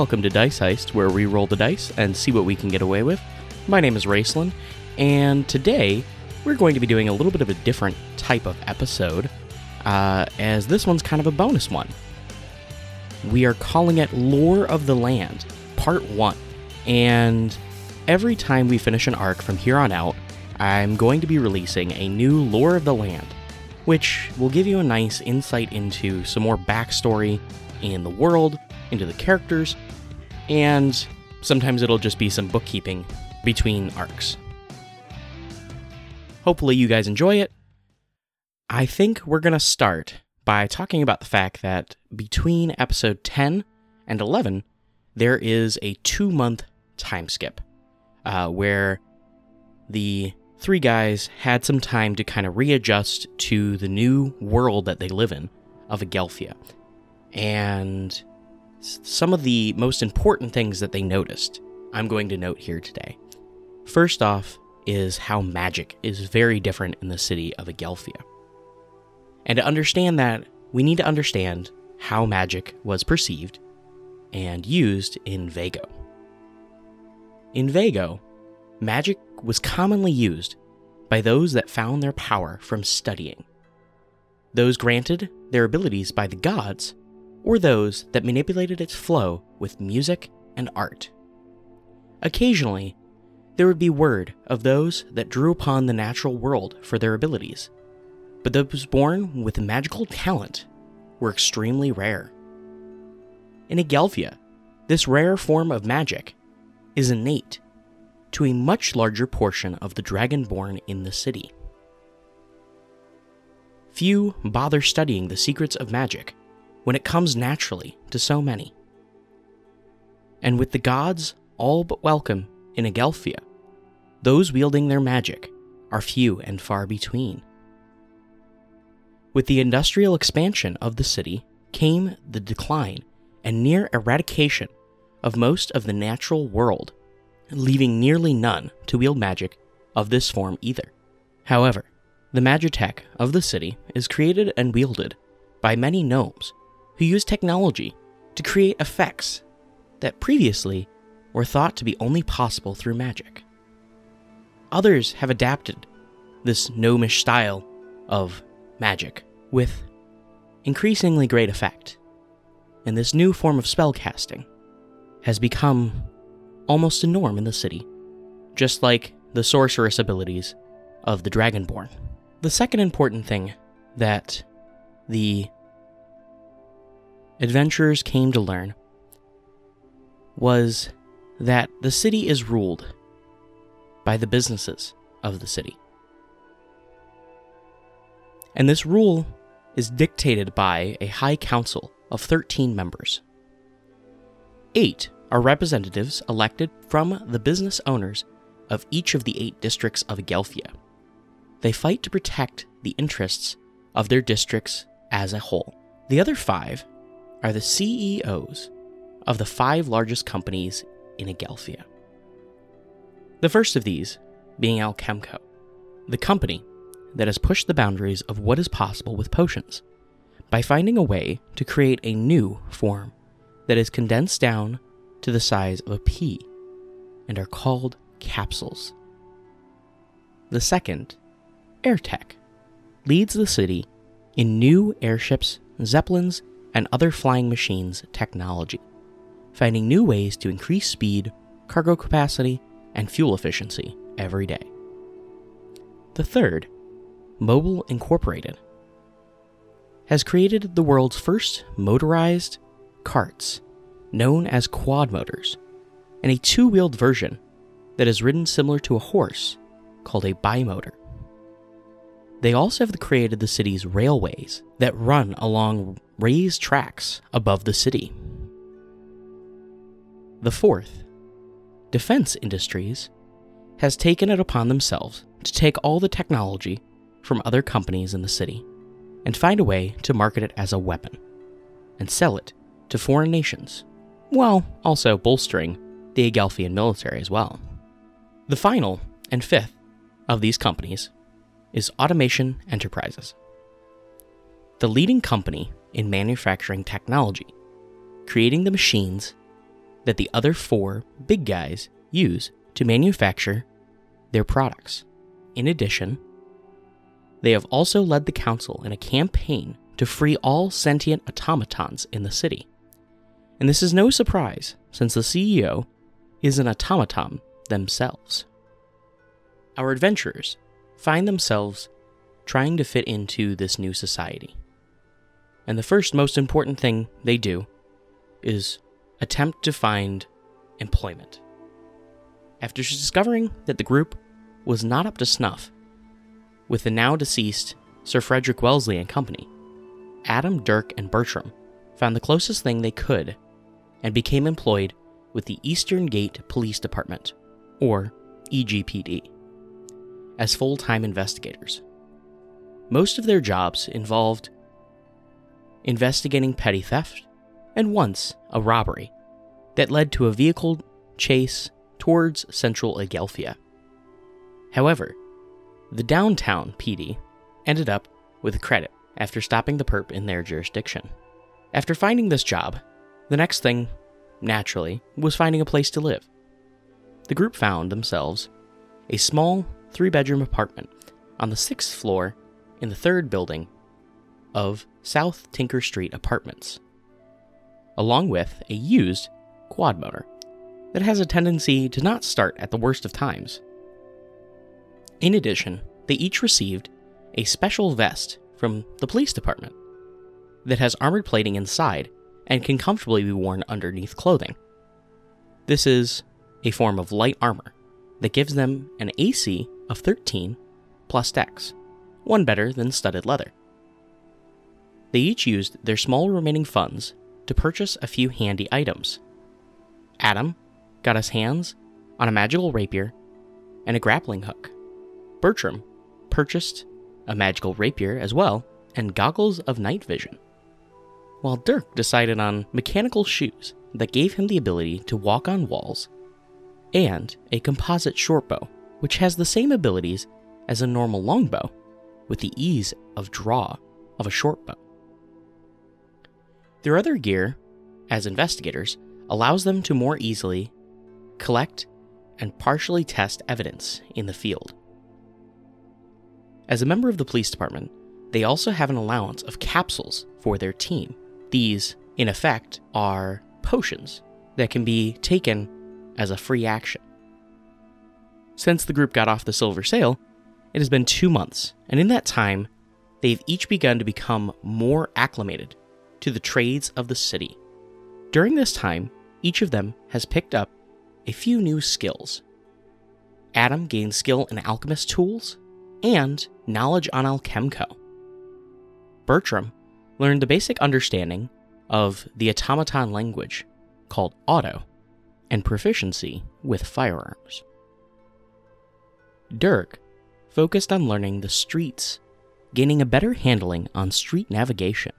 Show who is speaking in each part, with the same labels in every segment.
Speaker 1: Welcome to Dice Heist, where we roll the dice and see what we can get away with. My name is Raceland, and today we're going to be doing a little bit of a different type of episode, uh, as this one's kind of a bonus one. We are calling it Lore of the Land, Part 1. And every time we finish an arc from here on out, I'm going to be releasing a new Lore of the Land, which will give you a nice insight into some more backstory in the world, into the characters, and sometimes it'll just be some bookkeeping between arcs. Hopefully, you guys enjoy it. I think we're going to start by talking about the fact that between episode 10 and 11, there is a two month time skip uh, where the three guys had some time to kind of readjust to the new world that they live in of Agelphia. And some of the most important things that they noticed, I'm going to note here today. First off, is how magic is very different in the city of Agelphia. And to understand that, we need to understand how magic was perceived and used in Vago. In Vago, magic was commonly used by those that found their power from studying, those granted their abilities by the gods, or those that manipulated its flow with music and art. Occasionally, there would be word of those that drew upon the natural world for their abilities, but those born with magical talent were extremely rare. In Agelphia, this rare form of magic is innate to a much larger portion of the dragonborn in the city. Few bother studying the secrets of magic when it comes naturally to so many. And with the gods all but welcome in Agelphia, those wielding their magic are few and far between. With the industrial expansion of the city came the decline and near eradication of most of the natural world, leaving nearly none to wield magic of this form either. However, the magitech of the city is created and wielded by many gnomes who use technology to create effects that previously were thought to be only possible through magic. Others have adapted this gnomish style of magic with increasingly great effect, and this new form of spellcasting has become almost a norm in the city, just like the sorceress abilities of the Dragonborn. The second important thing that the adventurers came to learn was that the city is ruled by the businesses of the city. And this rule is dictated by a high council of 13 members. Eight are representatives elected from the business owners of each of the eight districts of Agelphia. They fight to protect the interests of their districts as a whole. The other five are the CEOs of the five largest companies in Agelphia. The first of these being Alchemco, the company that has pushed the boundaries of what is possible with potions by finding a way to create a new form that is condensed down to the size of a pea and are called capsules. The second, AirTech, leads the city in new airships, zeppelins, and other flying machines technology, finding new ways to increase speed, cargo capacity, and fuel efficiency every day. The third, Mobile Incorporated, has created the world's first motorized carts, known as quad motors, and a two wheeled version that is ridden similar to a horse called a bimotor. They also have created the city's railways that run along raised tracks above the city. The fourth, Defense Industries, has taken it upon themselves to take all the technology from other companies in the city and find a way to market it as a weapon and sell it to foreign nations, while also bolstering the Agelphian military as well. The final and fifth of these companies is Automation Enterprises, the leading company in manufacturing technology, creating the machines that the other four big guys use to manufacture their products. In addition, they have also led the council in a campaign to free all sentient automatons in the city. And this is no surprise, since the CEO is an automaton themselves. Our adventurers find themselves trying to fit into this new society. And the first most important thing they do is attempt to find employment. After discovering that the group was not up to snuff with the now deceased Sir Frederick Wellesley and Company, Adam, Dirk, and Bertram found the closest thing they could and became employed with the Eastern Gate Police Department, or EGPD, as full time investigators. Most of their jobs involved investigating petty theft and once a robbery that led to a vehicle chase towards central Agelphia. However, the downtown PD ended up with credit after stopping the perp in their jurisdiction. After finding this job, the next thing, naturally, was finding a place to live. The group found themselves a small three bedroom apartment on the sixth floor in the third building of South Tinker Street Apartments, along with a used quad motor that has a tendency to not start at the worst of times. In addition, they each received a special vest from the police department that has armored plating inside and can comfortably be worn underneath clothing. This is a form of light armor that gives them an AC of 13 plus dex, one better than studded leather. They each used their small remaining funds to purchase a few handy items. Adam got his hands on a magical rapier and a grappling hook. Bertram purchased a magical rapier as well, and goggles of night vision. While Dirk decided on mechanical shoes that gave him the ability to walk on walls, and a composite shortbow, which has the same abilities as a normal longbow, with the ease of draw of a shortbow. Their other gear, as investigators, allows them to more easily collect and partially test evidence in the field. As a member of the police department, they also have an allowance of capsules for their team. These, in effect, are potions that can be taken as a free action. Since the group got off the Silver Sail, it has been two months, and in that time, they've each begun to become more acclimated to the trades of the city. During this time, each of them has picked up a few new skills. Adam gained skill in alchemist tools and knowledge on Alchemco. Bertram learned the basic understanding of the automaton language called Auto and proficiency with firearms. Dirk focused on learning the streets, gaining a better handling on street navigation,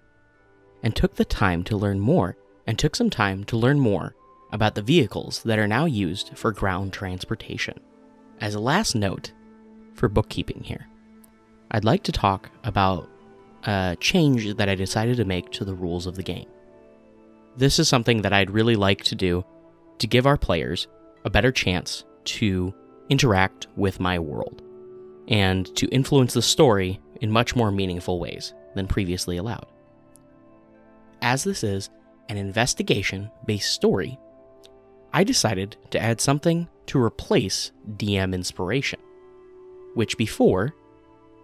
Speaker 1: and took the time to learn more and took some time to learn more about the vehicles that are now used for ground transportation. As a last note for bookkeeping here, I'd like to talk about a change that I decided to make to the rules of the game. This is something that I'd really like to do to give our players a better chance to interact with my world and to influence the story in much more meaningful ways than previously allowed. As this is an investigation based story, I decided to add something to replace DM inspiration, which before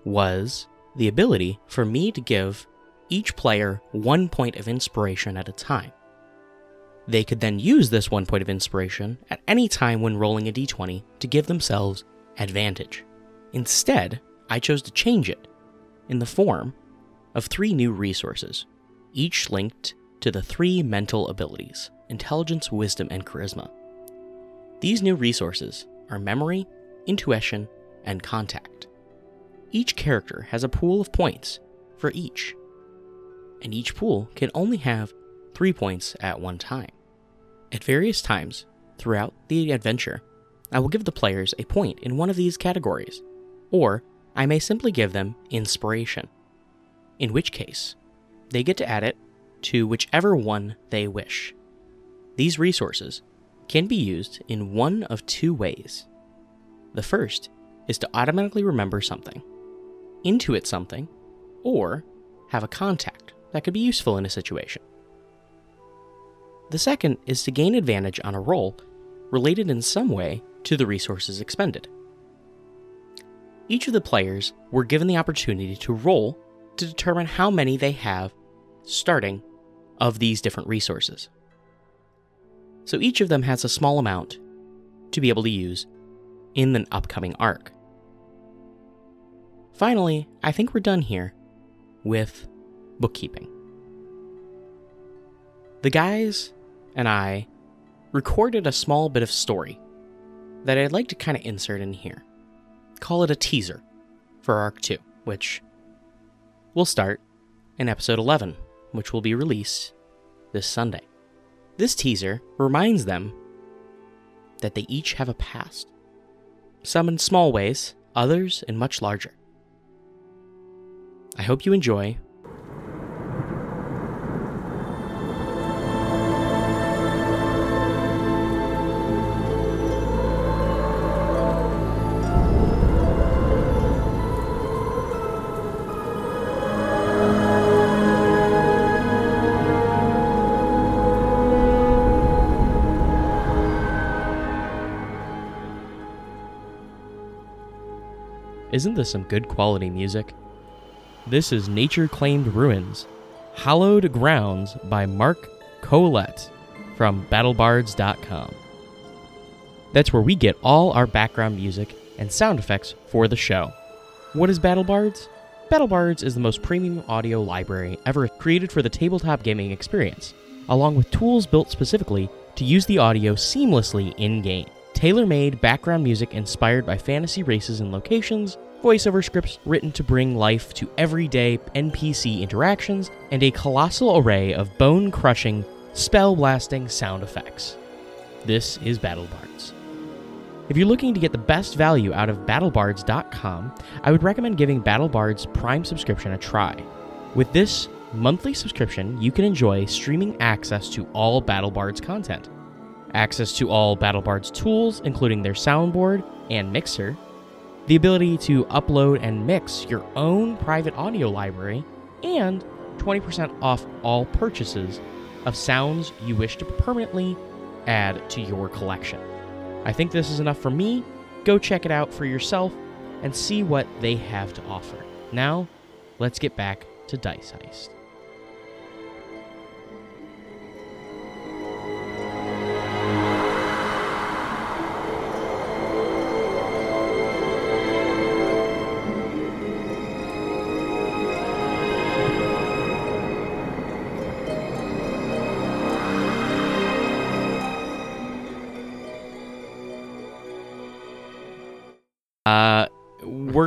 Speaker 1: was the ability for me to give each player one point of inspiration at a time. They could then use this one point of inspiration at any time when rolling a d20 to give themselves advantage. Instead, I chose to change it in the form of three new resources, each linked to the three mental abilities intelligence, wisdom, and charisma. These new resources are memory, intuition, and contact. Each character has a pool of points for each, and each pool can only have three points at one time. At various times throughout the adventure, I will give the players a point in one of these categories, or I may simply give them inspiration, in which case, they get to add it to whichever one they wish. These resources can be used in one of two ways. The first is to automatically remember something, intuit something, or have a contact that could be useful in a situation. The second is to gain advantage on a roll related in some way to the resources expended. Each of the players were given the opportunity to roll to determine how many they have starting of these different resources. So each of them has a small amount to be able to use in the upcoming arc. Finally, I think we're done here with bookkeeping. The guys and I recorded a small bit of story that I'd like to kind of insert in here. Call it a teaser for Arc 2, which will start in episode 11, which will be released this Sunday. This teaser reminds them that they each have a past, some in small ways, others in much larger. I hope you enjoy Isn't this some good quality music? This is Nature Claimed Ruins, Hallowed Grounds by Mark Colette from BattleBards.com. That's where we get all our background music and sound effects for the show. What is BattleBards? BattleBards is the most premium audio library ever created for the tabletop gaming experience, along with tools built specifically to use the audio seamlessly in game. Tailor made background music inspired by fantasy races and locations, voiceover scripts written to bring life to everyday NPC interactions, and a colossal array of bone crushing, spell blasting sound effects. This is BattleBards. If you're looking to get the best value out of BattleBards.com, I would recommend giving BattleBards Prime subscription a try. With this monthly subscription, you can enjoy streaming access to all BattleBards content access to all BattleBards tools, including their soundboard and mixer, the ability to upload and mix your own private audio library, and 20% off all purchases of sounds you wish to permanently add to your collection. I think this is enough for me. Go check it out for yourself and see what they have to offer. Now, let's get back to Dice Heist.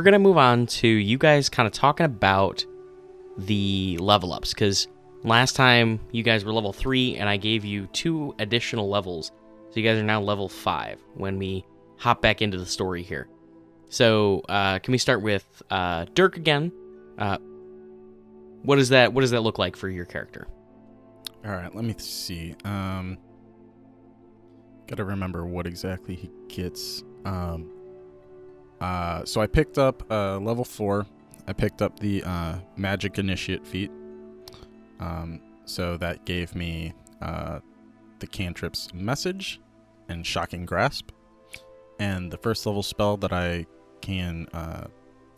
Speaker 1: We're gonna move on to you guys kind of talking about the level ups because last time you guys were level three and I gave you two additional levels, so you guys are now level five when we hop back into the story here. So uh, can we start with uh, Dirk again? Uh, what does that What does that look like for your character?
Speaker 2: All right, let me see. Um, gotta remember what exactly he gets. Um, uh, so I picked up uh, level four. I picked up the uh, magic initiate feat. Um, so that gave me uh, the cantrips message and shocking grasp. And the first level spell that I can uh,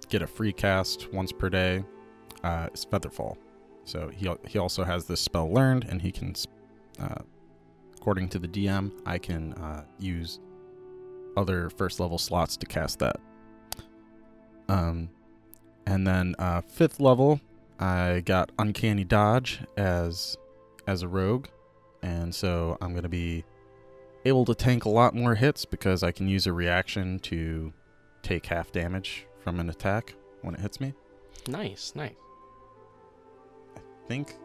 Speaker 2: get a free cast once per day is Featherfall. So he he also has this spell learned, and he can, according to the DM, I can use other first level slots to cast that. Um, and then uh, fifth level, I got Uncanny Dodge as as a rogue, and so I'm gonna be able to tank a lot more hits because I can use a reaction to take half damage from an attack when it hits me.
Speaker 1: Nice, nice.
Speaker 2: I think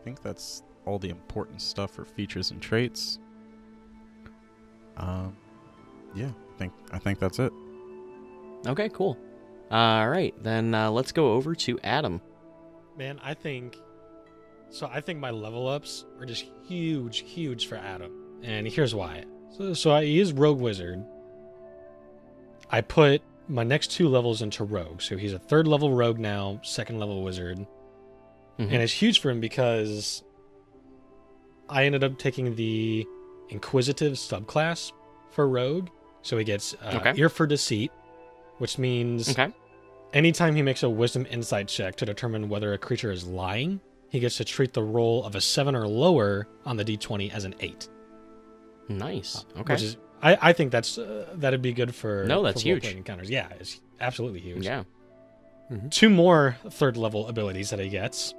Speaker 2: I think that's all the important stuff for features and traits. Um, yeah, I think I think that's it.
Speaker 1: Okay, cool. All right, then uh, let's go over to Adam.
Speaker 3: Man, I think so. I think my level ups are just huge, huge for Adam, and here's why. So, so I use Rogue Wizard. I put my next two levels into Rogue. So he's a third level Rogue now, second level Wizard.
Speaker 1: Mhm.
Speaker 3: And it's huge for him because I ended up taking the Inquisitive subclass for Rogue. So he gets uh,
Speaker 1: Okay.
Speaker 3: Ear for Deceit, which means
Speaker 1: Okay.
Speaker 3: Anytime he makes a Wisdom Insight check to determine whether a creature is lying, he gets to treat the roll of a 7 or lower on the d20 as an 8.
Speaker 1: Nice. Okay.
Speaker 3: Uh, Which is, I, I think that's uh, that'd be good for
Speaker 1: No, that's
Speaker 3: for role-playing
Speaker 1: huge.
Speaker 3: encounters. Yeah, it's absolutely huge.
Speaker 1: yeah.
Speaker 3: Two more third level abilities that he gets.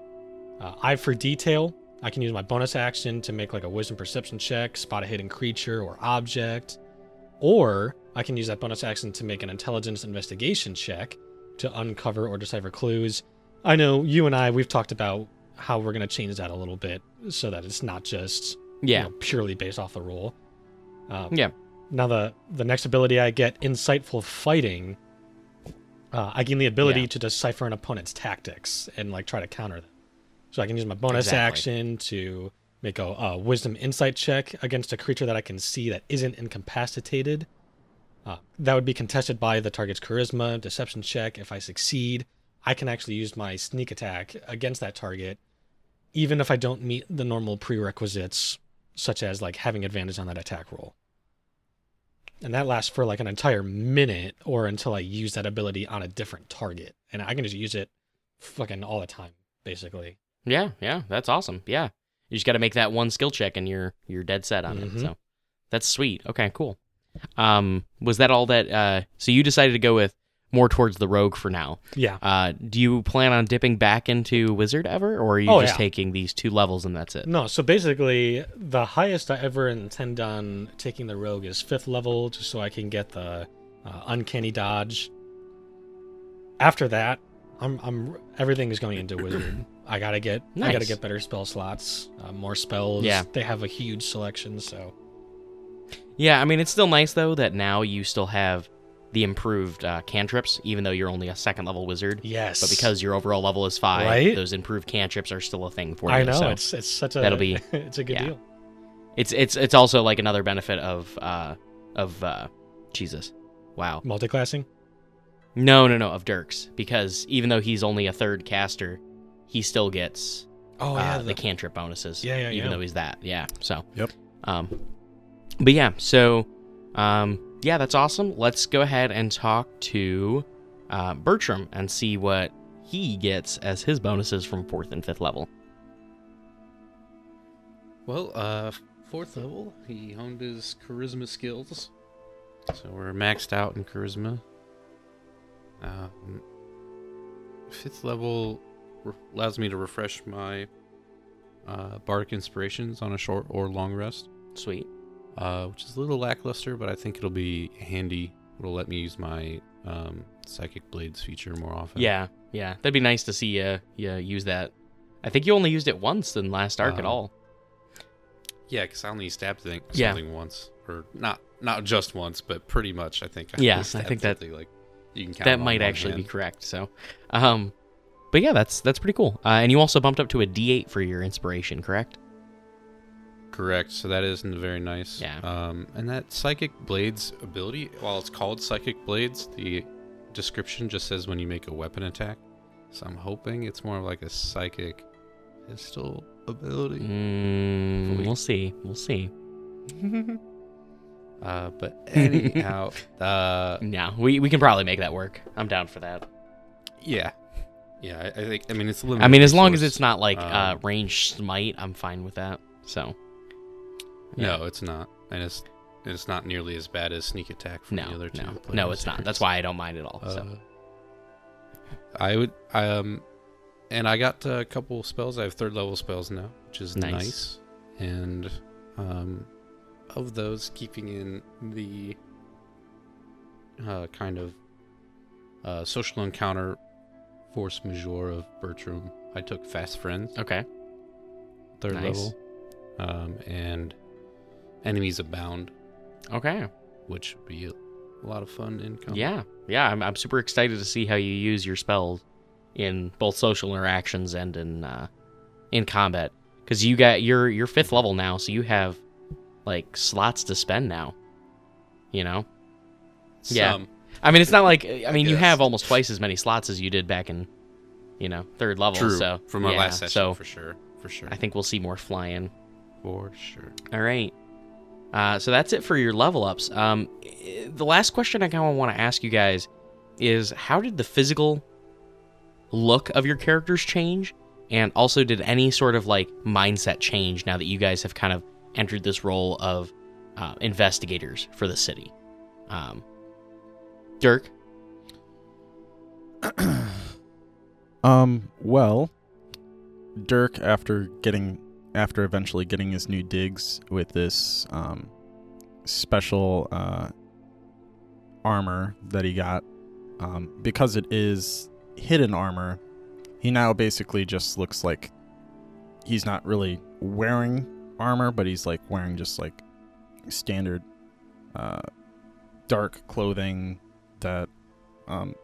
Speaker 3: Uh, Eye for Detail. I can use my bonus action to make like a Wisdom Perception check, spot a hidden creature or object, or I can use that bonus action to make an Intelligence Investigation check to uncover or decipher clues. I know you and I we've talked about how we're going to change that a little bit so that it's not just you
Speaker 1: Yeah.
Speaker 3: know, purely based off the rule. Um,
Speaker 1: Yeah.
Speaker 3: Now the the next ability I get, insightful fighting. Uh, I gain the ability
Speaker 1: Yeah.
Speaker 3: to decipher an opponent's tactics and like try to counter them. So I can use my bonus
Speaker 1: Exactly.
Speaker 3: action to make a, a wisdom insight check against a creature that I can see that isn't incapacitated. Uh, that would be contested by the target's charisma deception check. If I succeed, I can actually use my sneak attack against that target, even if I don't meet the normal prerequisites, such as like having advantage on that attack roll. And that lasts for like an entire minute or until I use that ability on a different target. And I can just use it fucking all the time, basically.
Speaker 1: Yeah. Yeah. That's awesome. Yeah. You just got to make that one skill check and you're you're dead set on
Speaker 3: Mhm.
Speaker 1: it. So that's sweet. Okay. Cool. Um, was that all that? Uh, so you decided to go with more towards the rogue for now.
Speaker 3: Yeah.
Speaker 1: Uh, do you plan on dipping back into wizard ever, or are you
Speaker 3: Oh,
Speaker 1: just
Speaker 3: yeah.
Speaker 1: taking these two levels and that's it?
Speaker 3: No, so basically, the highest I ever intend on taking the rogue is fifth level, just so I can get the uh, uncanny dodge. After that, I'm, I'm everything is going into wizard. I gotta get, I gotta get better spell slots, uh, more spells.
Speaker 1: Yeah.
Speaker 3: they have a huge selection, so
Speaker 1: Yeah, I mean it's still nice though that now you still have the improved uh, cantrips, even though you're only a second level wizard.
Speaker 3: yes.
Speaker 1: But because your overall level is five,
Speaker 3: Right?
Speaker 1: those improved cantrips are still a thing for you.
Speaker 3: I know
Speaker 1: so
Speaker 3: it's it's such a
Speaker 1: that'll be-
Speaker 3: it's a good
Speaker 1: yeah.
Speaker 3: deal.
Speaker 1: it's it's it's also like another benefit of uh of uh Jesus. Wow.
Speaker 3: Multiclassing.
Speaker 1: No, no, no, of Dirk's because even though he's only a third caster, he still gets
Speaker 3: Oh
Speaker 1: uh, the cantrip bonuses.
Speaker 3: Yeah, yeah,
Speaker 1: Even
Speaker 3: yeah.
Speaker 1: though he's that, yeah. So.
Speaker 2: Yep.
Speaker 1: Um, but yeah, so, um, yeah, that's awesome. Let's go ahead and talk to uh, Bertram and see what he gets as his bonuses from fourth and fifth level.
Speaker 4: Well, uh, fourth level, he honed his charisma skills. So we're maxed out in charisma. Um, fifth level re- allows me to refresh my uh, bardic inspirations on a short or long rest,
Speaker 1: Sweet.
Speaker 4: Uh, which is a little lackluster, but I think it'll be handy. It'll let me use my um, psychic blades feature more often.
Speaker 1: Yeah, yeah, that'd be nice to see you you use that. I think you only used it once in last arc at
Speaker 4: Um,
Speaker 1: all.
Speaker 4: Yeah, because I only stabbed thing,
Speaker 1: Yeah.
Speaker 4: something once, or not not just once, but pretty much. I think. I
Speaker 1: Yeah, I think that-
Speaker 4: like you can count
Speaker 1: That might actually be correct. So, um, but yeah, that's that's pretty cool. Uh, and you also bumped up to a D8 for your inspiration, correct?
Speaker 4: Correct. So that isn't very nice.
Speaker 1: Yeah.
Speaker 4: Um, and that psychic blades ability, while it's called psychic blades, the description just says when you make a weapon attack. So I'm hoping it's more of like a psychic pistol ability.
Speaker 1: Mm, we'll see. We'll see.
Speaker 4: Uh, but anyhow, uh,
Speaker 1: No, we, we can probably make that work. I'm down for that.
Speaker 4: yeah, yeah. I, I think. I mean, it's a limited.
Speaker 1: I mean, as long as it's not like uh,
Speaker 4: um,
Speaker 1: range smite, I'm fine with that. So, yeah.
Speaker 4: No, it's not, and it's it's not nearly as bad as sneak attack from
Speaker 1: no,
Speaker 4: the other two.
Speaker 1: no,
Speaker 4: players.
Speaker 1: no, it's not. That's why I don't mind at all.
Speaker 4: Uh,
Speaker 1: so,
Speaker 4: I would um, and I got a couple spells. I have third level spells now, which is
Speaker 1: Nice.
Speaker 4: nice. And um, of those, keeping in the uh, kind of uh, social encounter force majeure of Bertram, I took Fast Friends,
Speaker 1: okay,
Speaker 4: third
Speaker 1: Nice.
Speaker 4: level, um, and Enemies Abound,
Speaker 1: okay,
Speaker 4: which would be a, lot of fun in combat.
Speaker 1: yeah, yeah. I'm I'm super excited to see how you use your spells in both social interactions and in uh, in combat because you got you're you're fifth level now, so you have like slots to spend now. You know? Yeah. I mean, it's not like I mean, you have almost twice as many slots as you did back in, you know, third level.
Speaker 4: True.
Speaker 1: So
Speaker 4: from our
Speaker 1: yeah,
Speaker 4: last session,
Speaker 1: so
Speaker 4: for sure. For sure.
Speaker 1: I think we'll see more flying.
Speaker 4: for sure.
Speaker 1: All right. Uh, so that's it for your level ups. Um, the last question I kind of want to ask you guys is how did the physical look of your characters change? And also, did any sort of like mindset change now that you guys have kind of entered this role of uh, investigators for the city? Um, Dirk?
Speaker 2: Um, well, Dirk, after getting, after eventually getting his new digs with this um, special uh, armor that he got, um, because it is hidden armor, he now basically just looks like he's not really wearing armor, but he's like wearing just like standard uh, dark clothing that, um,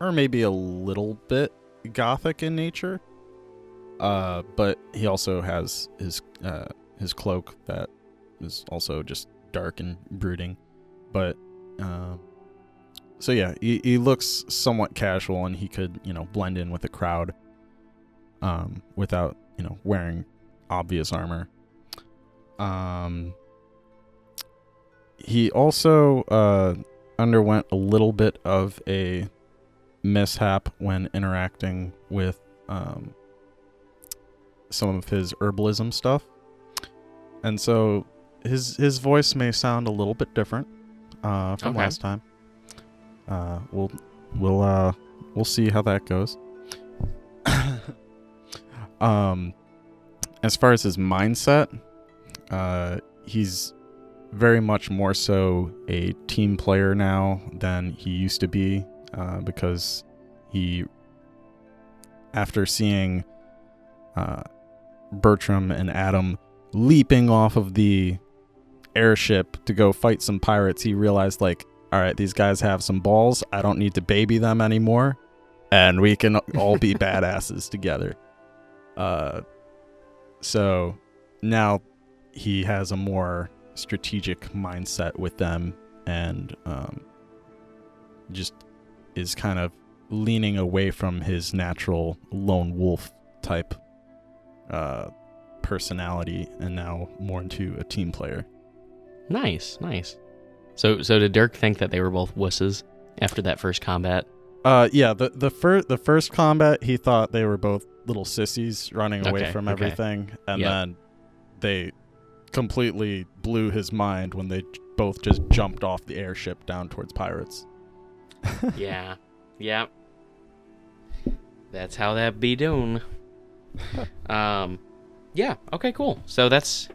Speaker 2: or maybe a little bit gothic in nature. Uh, but he also has his uh, his cloak that is also just dark and brooding. But um, so yeah, he, he looks somewhat casual, and he could you know blend in with the crowd, um, without you know wearing obvious armor. Um, he also uh, underwent a little bit of a mishap when interacting with um, some of his herbalism stuff, and so his his voice may sound a little bit different uh, from
Speaker 1: Okay.
Speaker 2: last time. Uh, we'll we'll uh, we'll see how that goes. um, as far as his mindset, uh, he's very much more so a team player now than he used to be uh, because he, after seeing uh, Bertram and Adam leaping off of the airship to go fight some pirates, he realized, like, all right, these guys have some balls. I don't need to baby them anymore. And we can all be badasses together. Uh, so now he has a more strategic mindset with them and um, just is kind of leaning away from his natural lone wolf type uh, personality and now more into a team player.
Speaker 1: Nice, nice. So, so did Dirk think that they were both wusses after that first combat?
Speaker 2: Uh, yeah, the the first the first combat he thought they were both little sissies running away
Speaker 1: Okay,
Speaker 2: from
Speaker 1: okay.
Speaker 2: everything, and
Speaker 1: Yep.
Speaker 2: then they completely blew his mind when they both just jumped off the airship down towards pirates.
Speaker 1: yeah, yeah. That's how that be doing. um, yeah. Okay. Cool. So that's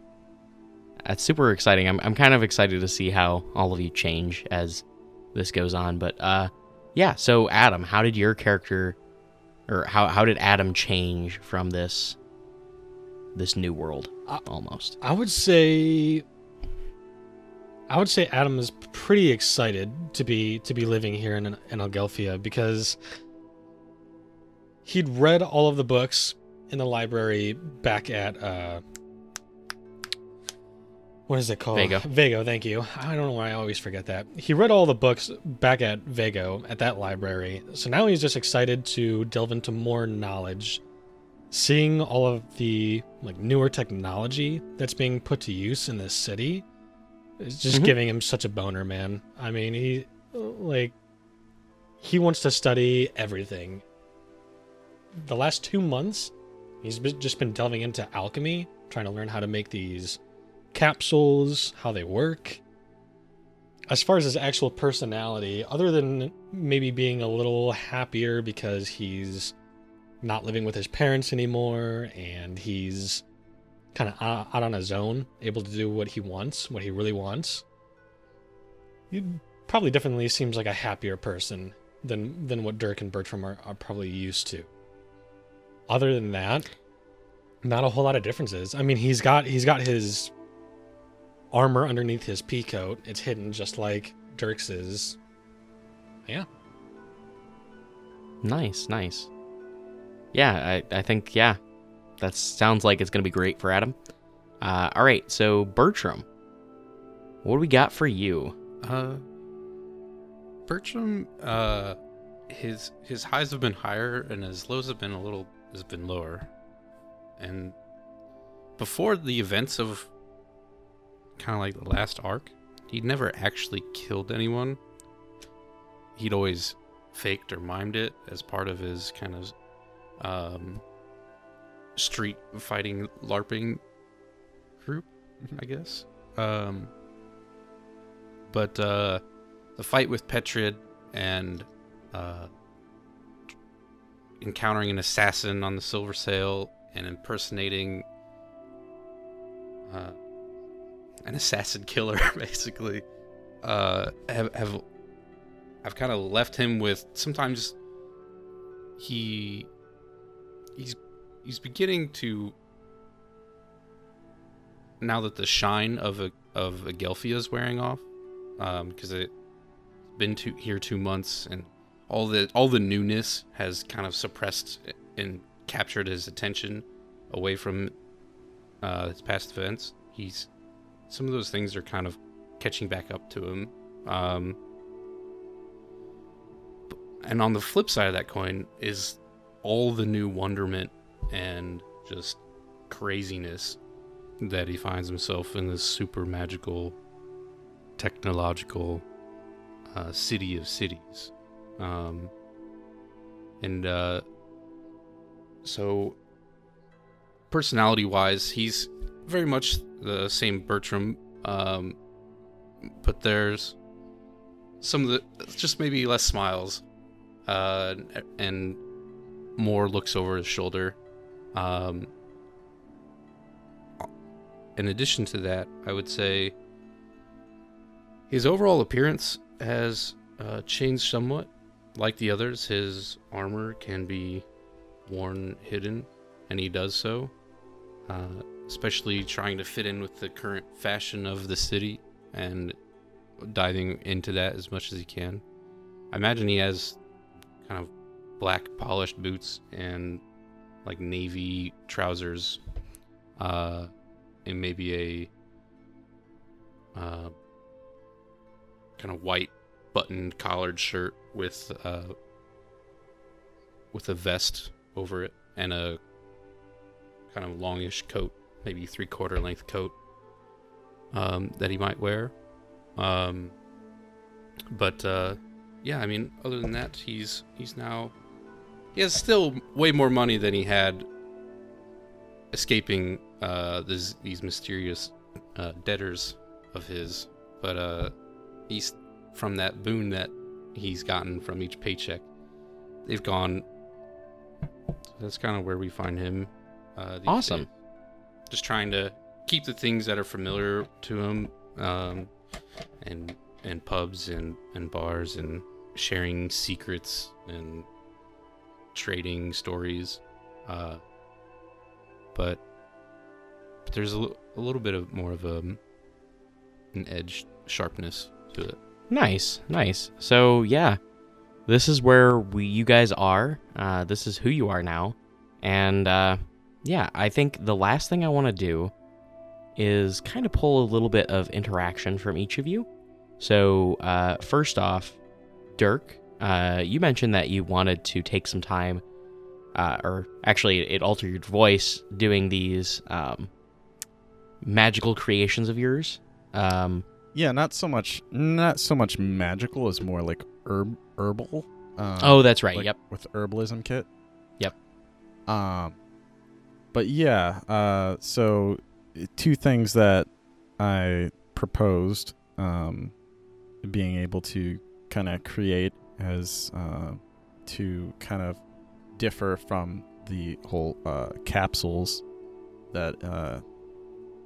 Speaker 1: that's super exciting. I'm I'm kind of excited to see how all of you change as this goes on. But uh, yeah. So Adam, how did your character, or how how did Adam change from this this new world
Speaker 3: Uh,
Speaker 1: almost?
Speaker 3: I would say I would say Adam is pretty excited to be to be living here in in Agelphia because he'd read all of the books in the library back at uh what is it called?
Speaker 1: Vago.
Speaker 3: Vago, thank you. I don't know why I always forget that. He read all the books back at Vago at that library. So now he's just excited to delve into more knowledge seeing all of the like newer technology that's being put to use in this city is just
Speaker 1: Mhm.
Speaker 3: giving him such a boner, man. I mean, he like he wants to study everything. The last 2 months, he's just been delving into alchemy, trying to learn how to make these capsules, how they work. As far as his actual personality, other than maybe being a little happier because he's not living with his parents anymore and he's kind of out on his own, able to do what he wants, what he really wants. He probably definitely seems like a happier person than than what Dirk and Bertram are, are probably used to. Other than that, not a whole lot of differences. I mean, he's got he's got his armor underneath his pea coat. It's hidden just like Dirk's is. Yeah.
Speaker 1: Nice, nice. Yeah, I, I think yeah, that sounds like it's gonna be great for Adam. Uh, all right, so Bertram, what do we got for you?
Speaker 4: Uh, Bertram, uh, his his highs have been higher and his lows have been a little has been lower, and before the events of kind of like the last arc, he'd never actually killed anyone. He'd always faked or mimed it as part of his kind of um, street fighting LARPing group, I guess. Um, but uh, the fight with Petrid and uh, encountering an assassin on the Silver Sail and impersonating uh, an assassin killer, basically, uh, have, have I've kind of left him with sometimes he he's he's beginning to now that the shine of a of Agelphia is wearing off because um, it's been two, here two months and all the all the newness has kind of suppressed and captured his attention away from uh, his past events. He's some of those things are kind of catching back up to him. Um, and on the flip side of that coin is all the new wonderment and just craziness that he finds himself in this super magical technological uh, city of cities. Um, and uh, so, personality wise, he's very much the same Bertram, um, but there's some of the just maybe less smiles uh, and more looks over his shoulder. Um, in addition to that, I would say his overall appearance has uh, changed somewhat. Like the others, his armor can be worn hidden, and he does so, uh, especially trying to fit in with the current fashion of the city and diving into that as much as he can. I imagine he has kind of black polished boots and like navy trousers, uh, and maybe a uh, kind of white buttoned collared shirt with uh, with a vest over it and a kind of longish coat, maybe three quarter length coat um, that he might wear. Um, but uh, yeah, I mean, other than that, he's he's now he has still way more money than he had escaping uh, this, these mysterious uh, debtors of his. But uh, he's from that boon that he's gotten from each paycheck. They've gone. That's kind of where we find him. Uh,
Speaker 1: Awesome.
Speaker 4: days. Just trying to keep the things that are familiar to him, um, and and pubs and and bars and sharing secrets and trading stories. Uh, but but there's a, li- a little bit of more of a an edge sharpness to it.
Speaker 1: Nice, nice. So yeah, this is where we you guys are. Uh, this is who you are now, and uh, yeah, I think the last thing I want to do is kind of pull a little bit of interaction from each of you. So uh, first off, Dirk, uh, you mentioned that you wanted to take some time, uh, or actually, it altered your voice doing these um, magical creations of yours. Um,
Speaker 2: Yeah, not so much not so much magical as more like herb herbal. Um,
Speaker 1: oh, that's right.
Speaker 2: like
Speaker 1: yep.
Speaker 2: With herbalism kit.
Speaker 1: Yep.
Speaker 2: Um, but yeah. Uh, so two things that I proposed. Um, being able to kind of create as uh, to kind of differ from the whole uh, capsules that uh,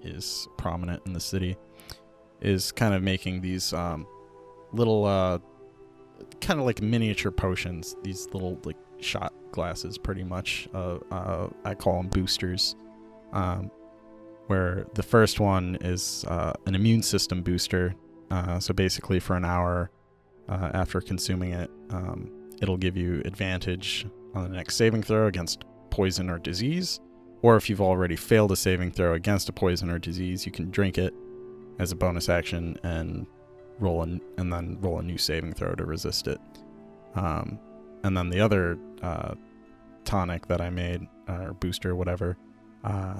Speaker 2: is prominent in the city is kind of making these um, little uh, kind of like miniature potions these little like shot glasses pretty much uh, uh, i call them boosters. Um, where the first one is uh, an immune system booster uh, so basically for an hour uh, after consuming it um, it'll give you advantage on the next saving throw against poison or disease. Or if you've already failed a saving throw against a poison or disease you can drink it as a bonus action and roll an, and then roll a new saving throw to resist it. Um, and then the other uh, tonic that I made or booster, whatever, uh,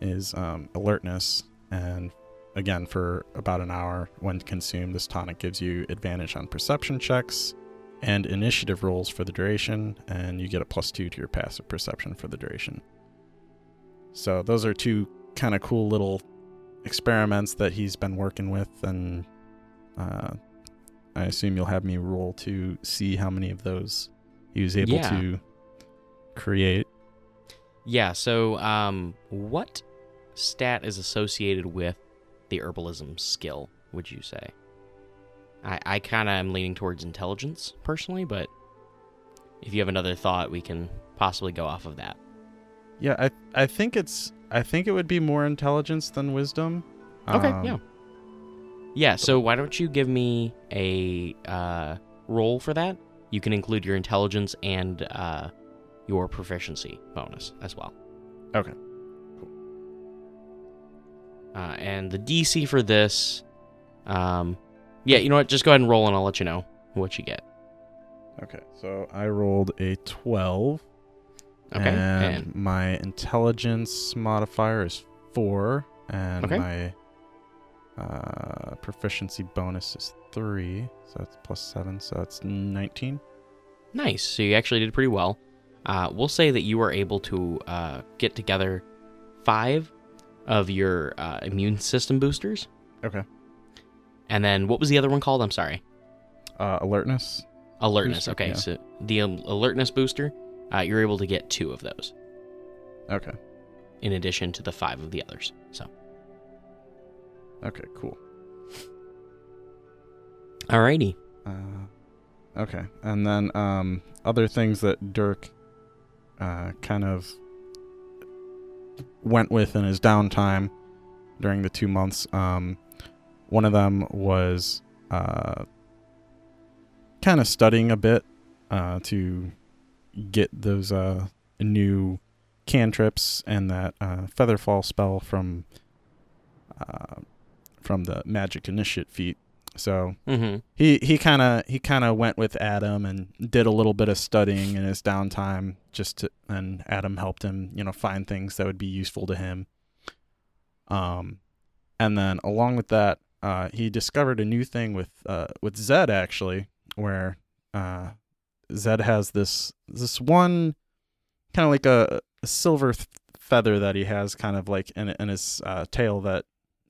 Speaker 2: is um, alertness. And again, for about an hour, when consumed, this tonic gives you advantage on perception checks and initiative rolls for the duration, and you get a plus two to your passive perception for the duration. So those are two kind of cool little experiments that he's been working with, and uh, I assume you'll have me roll to see how many of those he was able
Speaker 1: Yeah.
Speaker 2: to create.
Speaker 1: Yeah, so um, what stat is associated with the herbalism skill, would you say? I, I kind of am leaning towards intelligence personally, but if you have another thought, we can possibly go off of that.
Speaker 2: Yeah, I I think it's I think it would be more intelligence than wisdom.
Speaker 1: Okay,
Speaker 2: Um,
Speaker 1: yeah. Yeah, so why don't you give me a uh, roll for that? You can include your intelligence and uh, your proficiency bonus as well.
Speaker 2: Okay.
Speaker 1: Uh, and the DC for this, um, yeah, you know what? Just go ahead and roll, and I'll let you know what you get.
Speaker 2: Okay, so I rolled a 12.
Speaker 1: Okay.
Speaker 2: And,
Speaker 1: And,
Speaker 2: my intelligence modifier is 4. And
Speaker 1: Okay.
Speaker 2: my uh, proficiency bonus is 3. So that's plus 7. So that's 19.
Speaker 1: nice. So you actually did pretty well. Uh, we'll say that you were able to uh, get together five of your uh, immune system boosters,
Speaker 2: Okay.
Speaker 1: and then what was the other one called? I'm sorry.
Speaker 2: Uh, alertness.
Speaker 1: Alertness.
Speaker 2: Booster,
Speaker 1: okay,
Speaker 2: yeah.
Speaker 1: so the um, alertness booster, uh, you're able to get two of those
Speaker 2: Okay.
Speaker 1: in addition to the five of the others. So,
Speaker 2: Okay, cool.
Speaker 1: alrighty.
Speaker 2: Uh, okay, and then um, other things that Dirk uh, kind of went with in his downtime during the two months. Um, one of them was uh, kind of studying a bit uh, to get those uh, new cantrips and that uh, featherfall spell from uh, from the magic initiate feat. So
Speaker 1: Mm-hmm.
Speaker 2: he he kind of he kind of went with Adam and did a little bit of studying in his downtime just to and Adam helped him you know find things that would be useful to him um and then along with that uh he discovered a new thing with uh with Zed actually where uh Zed has this this one kind of like a, a silver th- feather that he has kind of like in in his uh, tail that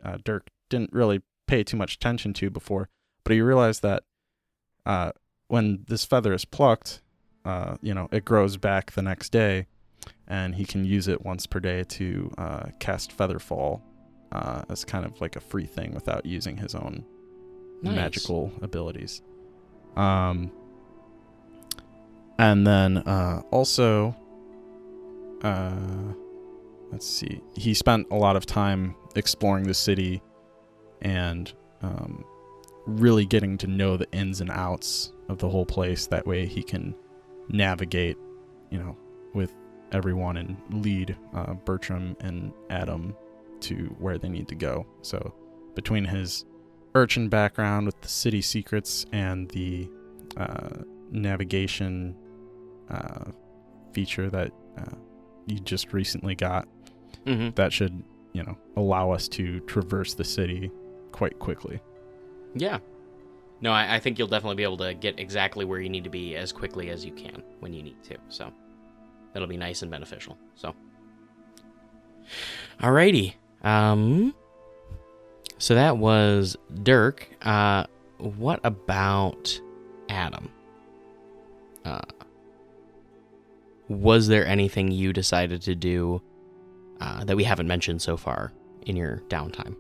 Speaker 2: uh, Dirk didn't really pay too much attention to before but he realized that uh, when this feather is plucked, uh, you know, it grows back the next day, and he can use it once per day to uh, cast Featherfall uh, as kind of like a free thing without using his own
Speaker 1: Nice.
Speaker 2: magical abilities. Um, and then uh, also, uh, let's see, he spent a lot of time exploring the city and um, really getting to know the ins and outs of the whole place. That way he can navigate, you know, with everyone and lead uh, Bertram and Adam to where they need to go. So between his urchin background with the city secrets and the uh, navigation uh, feature that uh, you just recently got,
Speaker 1: Mm-hmm.
Speaker 2: that should, you know, allow us to traverse the city quite quickly.
Speaker 1: Yeah. No, I, I think you'll definitely be able to get exactly where you need to be as quickly as you can when you need to. So that'll be nice and beneficial. So, alrighty. Um. So that was Dirk. Uh, what about Adam? Uh, was there anything you decided to do uh, that we haven't mentioned so far in your downtime?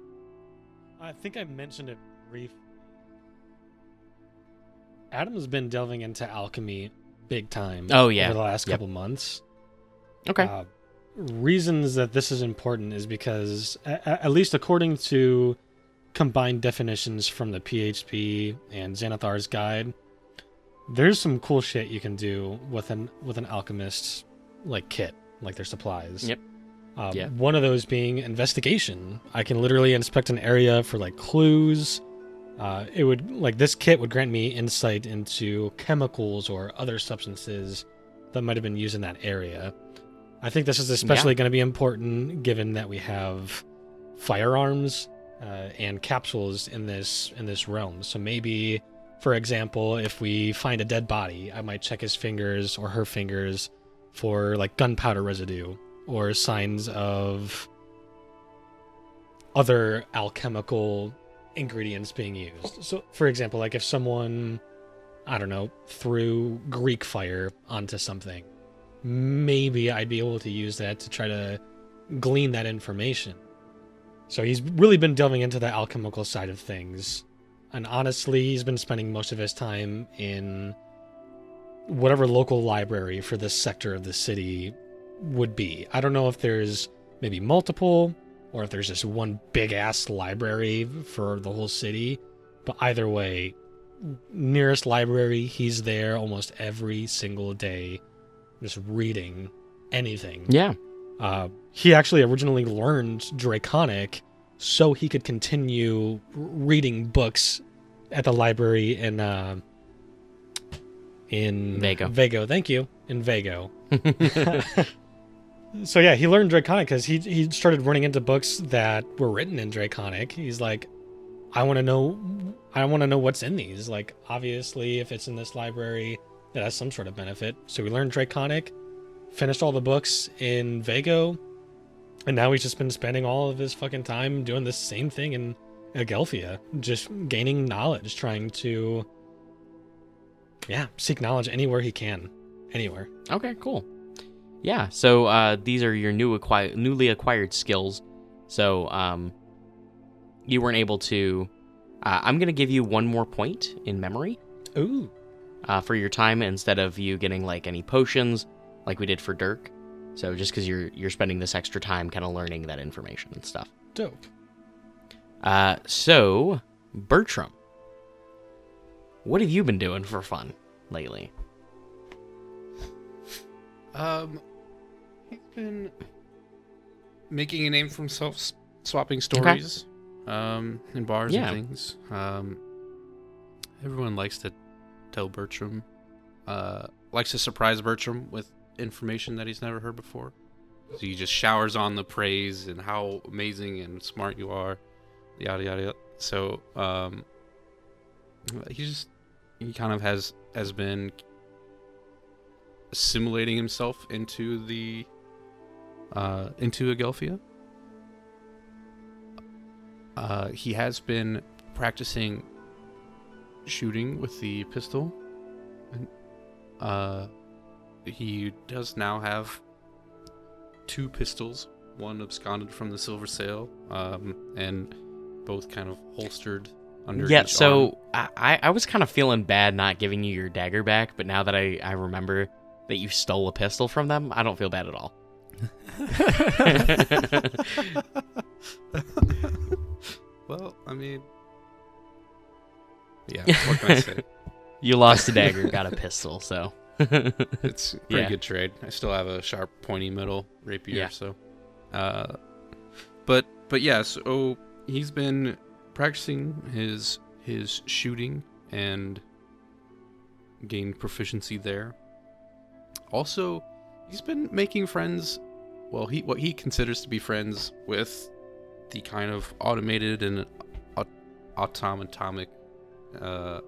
Speaker 3: I think I mentioned it brief. Adam's been delving into alchemy big time.
Speaker 1: Oh, yeah.
Speaker 3: over the last
Speaker 1: Yep.
Speaker 3: couple months.
Speaker 1: Okay.
Speaker 3: Uh, reasons that this is important is because, at least according to combined definitions from the PHB and Xanathar's guide, there's some cool shit you can do with an with an alchemist like kit, like their supplies.
Speaker 1: Yep.
Speaker 3: Um,
Speaker 1: Yeah.
Speaker 3: One of those being investigation. I can literally inspect an area for like clues. Uh, it would like this kit would grant me insight into chemicals or other substances that might have been used in that area. I think this is especially going to be important given that we have firearms uh, and capsules in this in this realm. So maybe, for example, if we find a dead body, I might check his fingers or her fingers for like gunpowder residue or signs of other alchemical ingredients being used. So, for example, like if someone, I don't know, threw Greek fire onto something, maybe I'd be able to use that to try to glean that information. So he's really been delving into the alchemical side of things. And honestly, he's been spending most of his time in whatever local library for this sector of the city would be. I don't know if there's maybe multiple or if there's just one big ass library for the whole city, but either way, nearest library, he's there almost every single day just reading anything.
Speaker 1: Yeah.
Speaker 3: Uh, he actually originally learned Draconic so he could continue reading books at the library in uh, in
Speaker 1: Vago.
Speaker 3: Vago, thank you, in Vago. so yeah, he learned Draconic because he he started running into books that were written in Draconic. He's like, I want to know, I want to know what's in these. Like, obviously, if it's in this library, it has some sort of benefit. So we learned Draconic, finished all the books in Vago, and now he's just been spending all of his fucking time doing the same thing in Agelphia, just gaining knowledge, trying to, yeah, seek knowledge anywhere he can, anywhere.
Speaker 1: Okay, cool. Yeah, so uh, these are your new acquired, newly acquired skills. So um, you weren't able to. Uh, I'm gonna give you one more point in memory
Speaker 3: Ooh,
Speaker 1: uh, for your time instead of you getting like any potions, like we did for Dirk. So just because you're you're spending this extra time kind of learning that information and stuff.
Speaker 3: dope.
Speaker 1: Uh, so Bertram, what have you been doing for fun lately?
Speaker 4: Um, he's been making a name for himself, swapping stories, um, in bars
Speaker 1: Yeah.
Speaker 4: and things. Um, everyone likes to tell Bertram, uh, likes to surprise Bertram with information that he's never heard before. So he just showers on the praise and how amazing and smart you are, yada yada. yada. So, um, he just he kind of has has been assimilating himself into the uh, into Agelphia. Uh, he has been practicing shooting with the pistol. And, uh, he does now have two pistols, one absconded from the Silver Sail, um, and both kind of holstered under.
Speaker 1: yeah, so I, I I was kind of feeling bad not giving you your dagger back, but now that I, I remember that you stole a pistol from them, I don't feel bad at all.
Speaker 4: Well, I mean, yeah. What can I say?
Speaker 1: You lost a dagger, got a pistol, so
Speaker 4: It's a pretty
Speaker 1: Yeah.
Speaker 4: good trade. I still have a sharp, pointy metal rapier,
Speaker 1: Yeah.
Speaker 4: so. Uh, but but yeah, so he's been practicing his his shooting and gained proficiency there. Also, he's been making friends. Well, he what he considers to be friends with the kind of automated and aut- automatomic uh,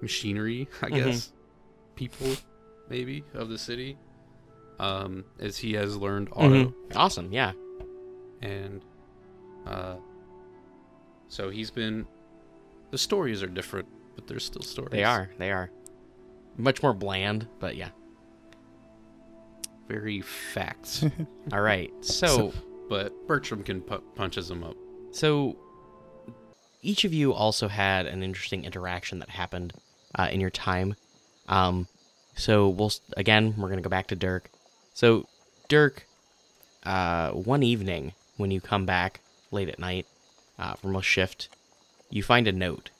Speaker 4: machinery, I
Speaker 1: Mhm.
Speaker 4: guess, people maybe of the city. Um, as he has learned auto
Speaker 1: Mhm. awesome, yeah.
Speaker 4: and uh, so he's been. The stories are different, but they're still stories.
Speaker 1: They are, they are. Much more bland, but yeah.
Speaker 4: very facts.
Speaker 1: All right. So,
Speaker 4: but Bertram can pu- punches him up.
Speaker 1: so each of you also had an interesting interaction that happened uh, in your time. Um, so we'll again we're gonna go back to Dirk. So Dirk, uh, one evening when you come back late at night uh, from a shift, you find a note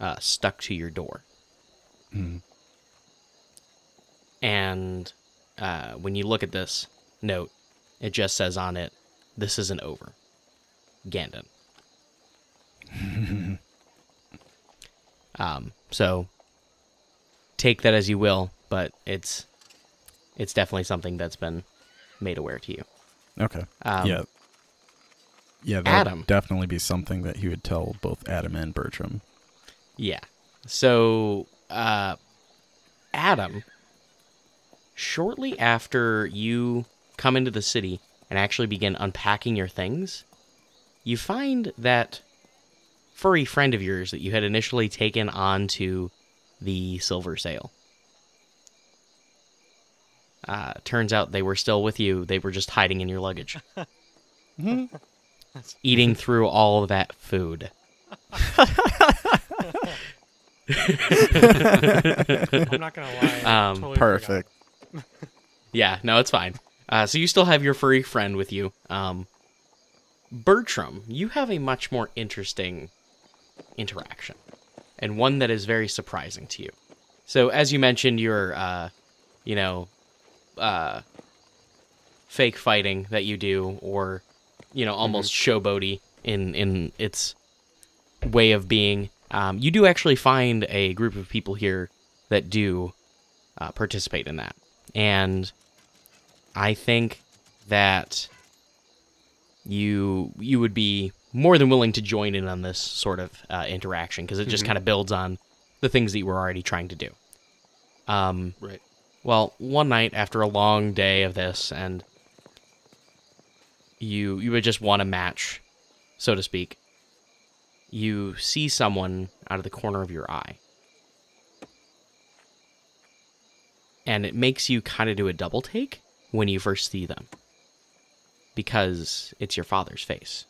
Speaker 1: uh, stuck to your door.
Speaker 2: Mhm.
Speaker 1: and uh, when you look at this note, it just says on it, "This isn't over." Gandon. um, so take that as you will, but it's it's definitely something that's been made aware to you.
Speaker 2: Okay.
Speaker 1: Um,
Speaker 2: yeah. Yeah, that
Speaker 1: Adam.
Speaker 2: would definitely be something that he would tell both Adam and Bertram.
Speaker 1: Yeah. So, uh, Adam, shortly after you come into the city and actually begin unpacking your things, you find that furry friend of yours that you had initially taken onto the silver sail. Uh, turns out they were still with you. They were just hiding in your luggage, eating through all of that food.
Speaker 3: I'm not gonna lie.
Speaker 1: Um,
Speaker 3: totally.
Speaker 2: Perfect.
Speaker 1: Yeah, no, it's fine. Uh, so you still have your furry friend with you. Um, Bertram, you have a much more interesting interaction, and one that is very surprising to you. So, as you mentioned, your, uh, you know, uh, fake fighting that you do, or you know, almost showboaty in in its way of being. Um, you do actually find a group of people here that do uh, participate in that, and I think that you you would be more than willing to join in on this sort of uh, interaction because it just kind of builds on the things that you were already trying to do. Um,
Speaker 4: Right.
Speaker 1: well, one night after a long day of this, and you you would just want a match, so to speak. You see someone out of the corner of your eye, and it makes you kind of do a double take when you first see them, because it's your father's face.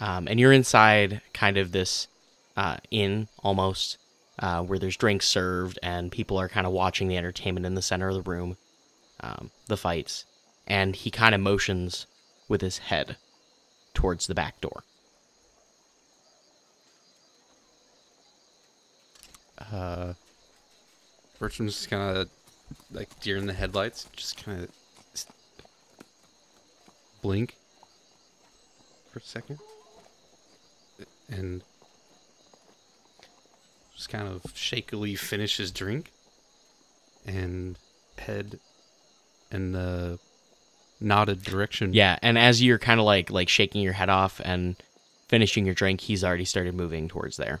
Speaker 1: Um, and you're inside kind of this uh, inn almost, uh, where there's drinks served and people are kind of watching the entertainment in the center of the room, um, the fights. And he kind of motions with his head towards the back door.
Speaker 4: Uh, Bertram's just kind of like deer in the headlights, just kind of blink for a second, and just kind of shakily finish his drink and head in the nodded direction.
Speaker 1: Yeah, and as you're kind of like like shaking your head off and finishing your drink, he's already started moving towards there.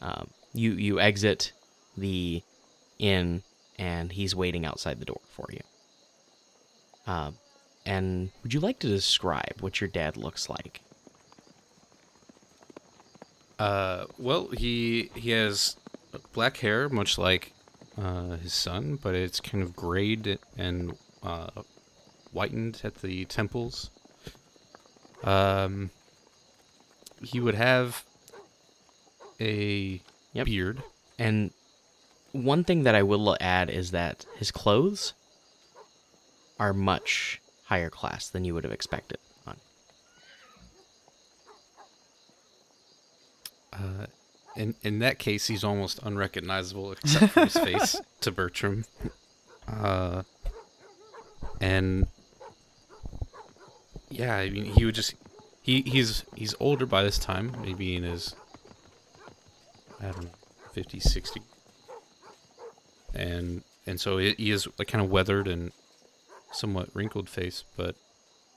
Speaker 1: Um, you you exit the inn, and he's waiting outside the door for you. Um, and would you like to describe what your dad looks like?
Speaker 4: Uh, well, he he has black hair, much like uh, his son, but it's kind of grayed and uh, whitened at the temples. Um, he would have a
Speaker 1: Yep.
Speaker 4: beard.
Speaker 1: And one thing that I will add is that his clothes are much higher class than you would have expected.
Speaker 4: Uh, in in that case, he's almost unrecognizable except for his face to Bertram. Uh, and yeah, I mean, he would just he he's he's older by this time, maybe in his I don't know, 50, 60. and and so he he is like kind of weathered and somewhat wrinkled face, but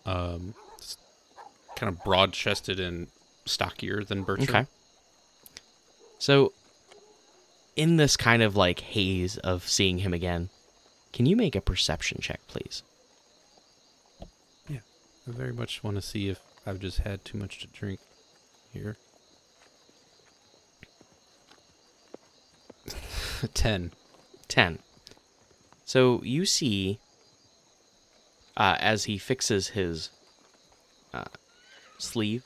Speaker 4: um, kind of broad chested and stockier than Bertram.
Speaker 1: Okay. So, in this kind of like haze of seeing him again, can you make a perception check, please? Yeah.
Speaker 4: I very much want to see if I've just had too much to drink here. Ten.
Speaker 1: 10. So you see, uh, as he fixes his uh, sleeve,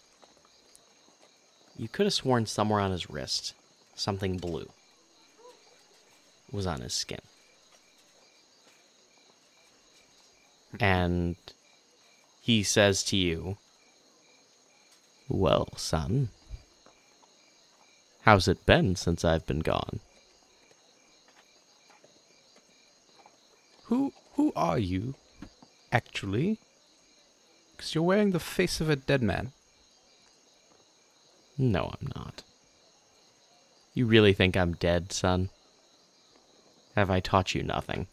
Speaker 1: you could have sworn somewhere on his wrist, Something blue was on his skin. And he says to you, Well, son, how's it been since I've been gone?
Speaker 4: Who who are you, actually? Because you're wearing the face of a dead man.
Speaker 1: No, I'm not. You really think I'm dead, son? Have I taught you nothing?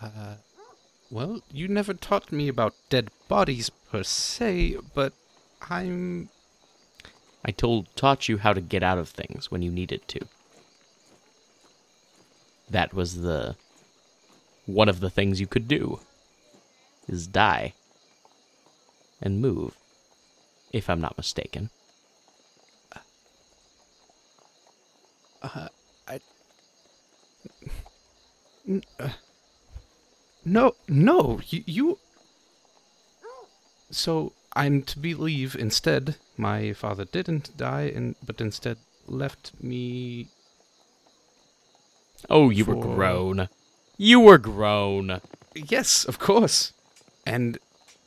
Speaker 4: Uh, well, you never taught me about dead bodies per se, but I'm.
Speaker 1: I told taught you how to get out of things when you needed to. That was the one of the things you could do is die and move, if I'm not mistaken.
Speaker 4: Uh, I. N- uh, no, no, you, you. So I'm to believe instead my father didn't die, and but instead left me.
Speaker 1: Oh, you were grown. You were grown.
Speaker 4: Yes, of course, and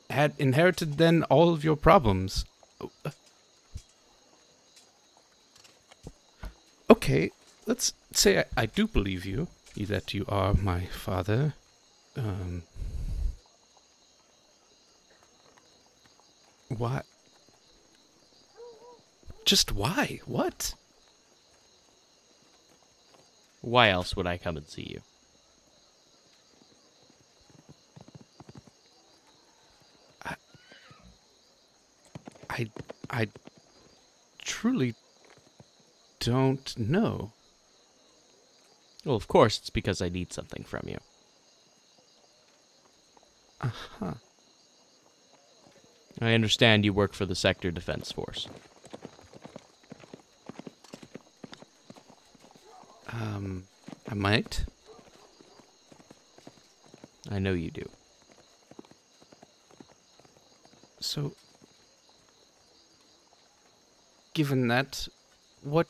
Speaker 4: had inherited then all of your problems. Okay, let's say I, I do believe you, that you are my father. Um, why? Just why? What?
Speaker 1: Why else would I come and see you?
Speaker 4: I, I truly don't know.
Speaker 1: Well, of course, it's because I need something from you.
Speaker 4: Uh huh.
Speaker 1: I understand you work for the Sector Defense Force.
Speaker 4: Um, I might.
Speaker 1: I know you do.
Speaker 4: So, given that, what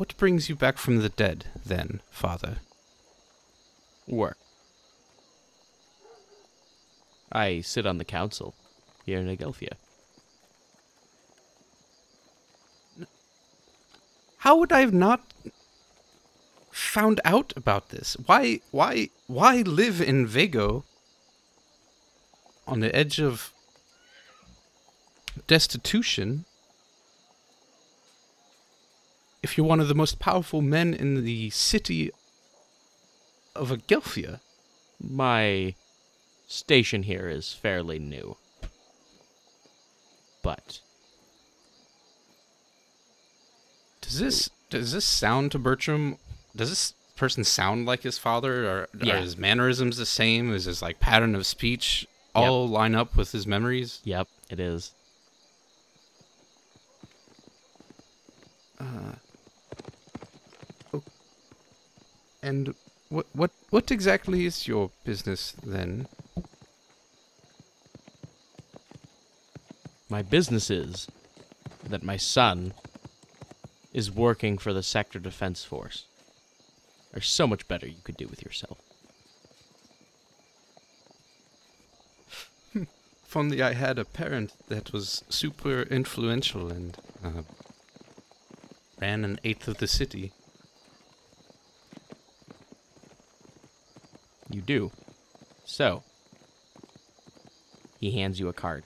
Speaker 4: what brings you back from the dead then, father?
Speaker 1: Work. I sit on the council here in Agelphia.
Speaker 4: How would I have not found out about this? Why why why live in Vago on the edge of destitution if you're one of the most powerful men in the city of Agelphia?
Speaker 1: My station here is fairly new. But
Speaker 4: Does this does this sound to Bertram? Does this person sound like his father, or
Speaker 1: Yeah.
Speaker 4: are his mannerisms the same? Is his like pattern of speech all line up with his memories?
Speaker 1: yep, it is.
Speaker 4: Uh, And what what what exactly is your business then?
Speaker 1: My business is that my son is working for the Sector Defense Force. There's so much better you could do with yourself.
Speaker 4: If only I had a parent that was super influential and uh, ran an eighth of the city.
Speaker 1: You do. So, he hands you a card.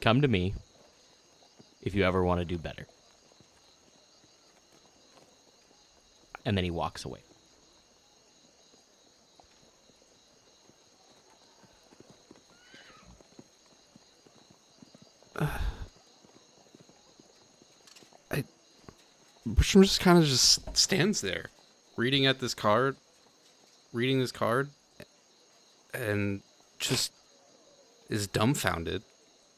Speaker 1: Come to me if you ever want to do better. And then he walks away.
Speaker 4: Bertram just kind of just stands there, reading at this card, reading this card, and just is dumbfounded.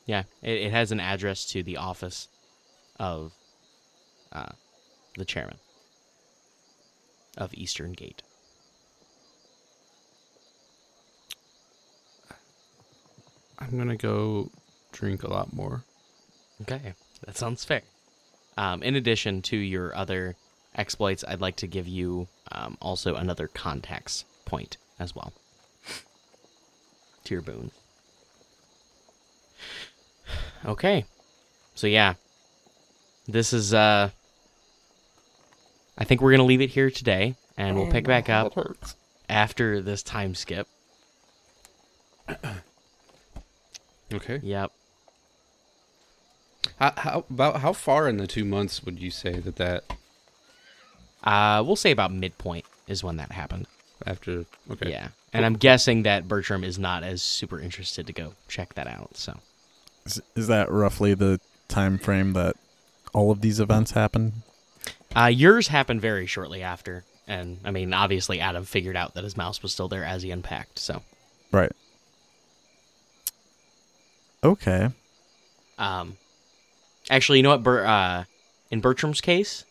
Speaker 1: Yeah, it, it has an address to the office of uh, the chairman of Eastern Gate.
Speaker 4: I'm gonna go drink a lot more.
Speaker 1: Okay, that sounds fair. Um, in addition to your other exploits, I'd like to give you um, also another contacts point as well. To your boon. Okay, so yeah, this is. Uh, I think we're gonna leave it here today. and we'll pick back up after this time skip.
Speaker 4: Okay.
Speaker 1: Yep.
Speaker 4: How, how about how far in the two months would you say that that
Speaker 1: Uh, we'll say about midpoint is when that happened.
Speaker 4: after? Okay.
Speaker 1: Yeah. And I'm guessing that Bertram is not as super interested to go check that out. So
Speaker 2: Is, is that roughly the time frame that all of these events happen?
Speaker 1: uh, yours happened very shortly after. And I mean, obviously, Adam figured out that his mouse was still there as he unpacked. So,
Speaker 2: Right. Okay.
Speaker 1: um, actually, you know what? Ber- uh, in Bertram's case,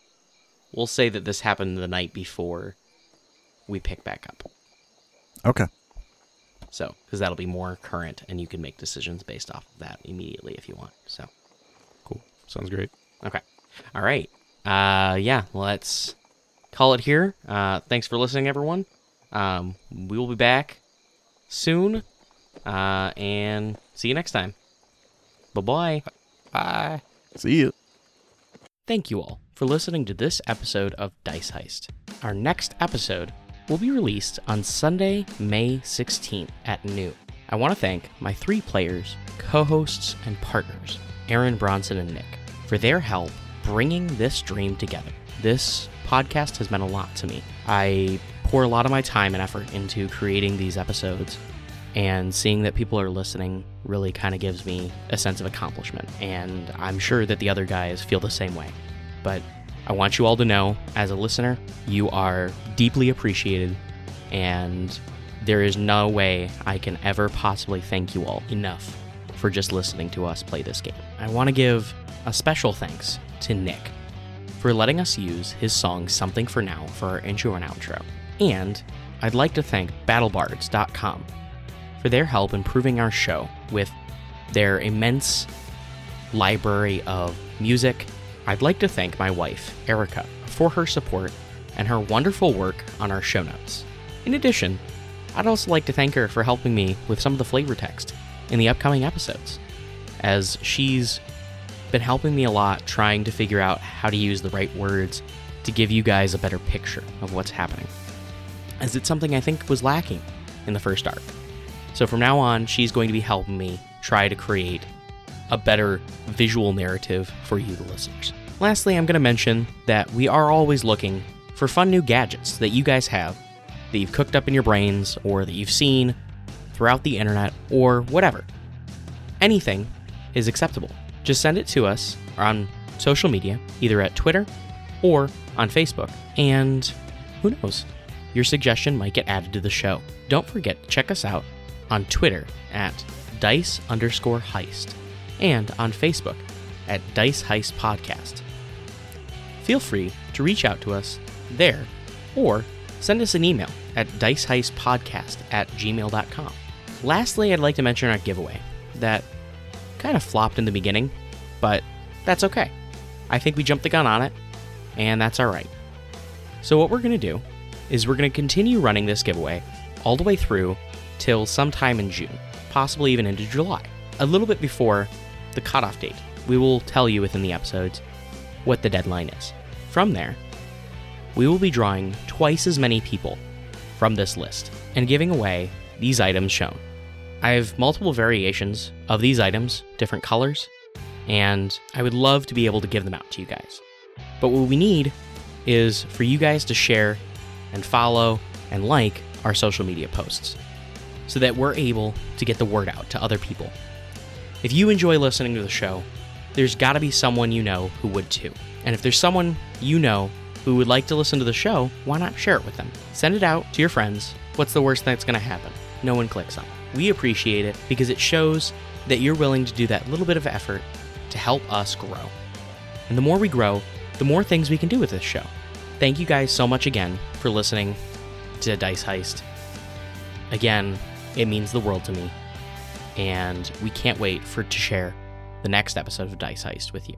Speaker 1: we'll say that this happened the night before we pick back up.
Speaker 2: Okay.
Speaker 1: So, because that'll be more current, and you can make decisions based off of that immediately if you want. So,
Speaker 4: Cool. Sounds great.
Speaker 1: okay. All right. Uh, yeah, let's call it here. Uh, thanks for listening, everyone. Um, we will be back soon. Uh, and see you next time. Bye bye.
Speaker 4: Bye.
Speaker 2: See you.
Speaker 1: Thank you all for listening to this episode of Dice Heist. Our next episode will be released on Sunday, May 16th at noon. I want to thank my three players, co hosts, and partners, Aaron Bronson and Nick, for their help bringing this dream together. This podcast has meant a lot to me. I pour a lot of my time and effort into creating these episodes, and seeing that people are listening really kind of gives me a sense of accomplishment. And I'm sure that the other guys feel the same way. But I want you all to know, as a listener, you are deeply appreciated, and there is no way I can ever possibly thank you all enough for just listening to us play this game. I want to give a special thanks to Nick for letting us use his song Something for Now for our intro and outro. And I'd like to thank battlebards.com for their help improving our show with their immense library of music. I'd like to thank my wife, Erica, for her support and her wonderful work on our show notes. In addition, I'd also like to thank her for helping me with some of the flavor text in the upcoming episodes, as she's been helping me a lot trying to figure out how to use the right words to give you guys a better picture of what's happening, as it's something I think was lacking in the first arc. So from now on, she's going to be helping me try to create a better visual narrative for you, the listeners. Lastly, I'm going to mention that we are always looking for fun new gadgets that you guys have that you've cooked up in your brains or that you've seen throughout the internet or whatever. Anything is acceptable. Just send it to us on social media, either at Twitter or on Facebook. And who knows? Your suggestion might get added to the show. Don't forget to check us out on Twitter at dice underscore heist and on Facebook at Dice Heist Podcast. Feel free to reach out to us there or send us an email at diceheistpodcast at gmail.com. Lastly, I'd like to mention our giveaway that kind of flopped in the beginning, but that's okay. I think we jumped the gun on it, and that's alright. So, what we're going to do is we're going to continue running this giveaway all the way through till sometime in June, possibly even into July. A little bit before the cutoff date, we will tell you within the episodes what the deadline is. From there, we will be drawing twice as many people from this list and giving away these items shown. I have multiple variations of these items, different colors, and I would love to be able to give them out to you guys. But what we need is for you guys to share and follow and like our social media posts so that we're able to get the word out to other people. If you enjoy listening to the show, there's got to be someone you know who would too. And if there's someone you know who would like to listen to the show, why not share it with them? Send it out to your friends. What's the worst that's going to happen? No one clicks on it. We appreciate it because it shows that you're willing to do that little bit of effort to help us grow. And the more we grow, the more things we can do with this show. Thank you guys so much again for listening to Dice Heist. Again, it means the world to me. And we can't wait for to share the next episode of Dice Heist with you.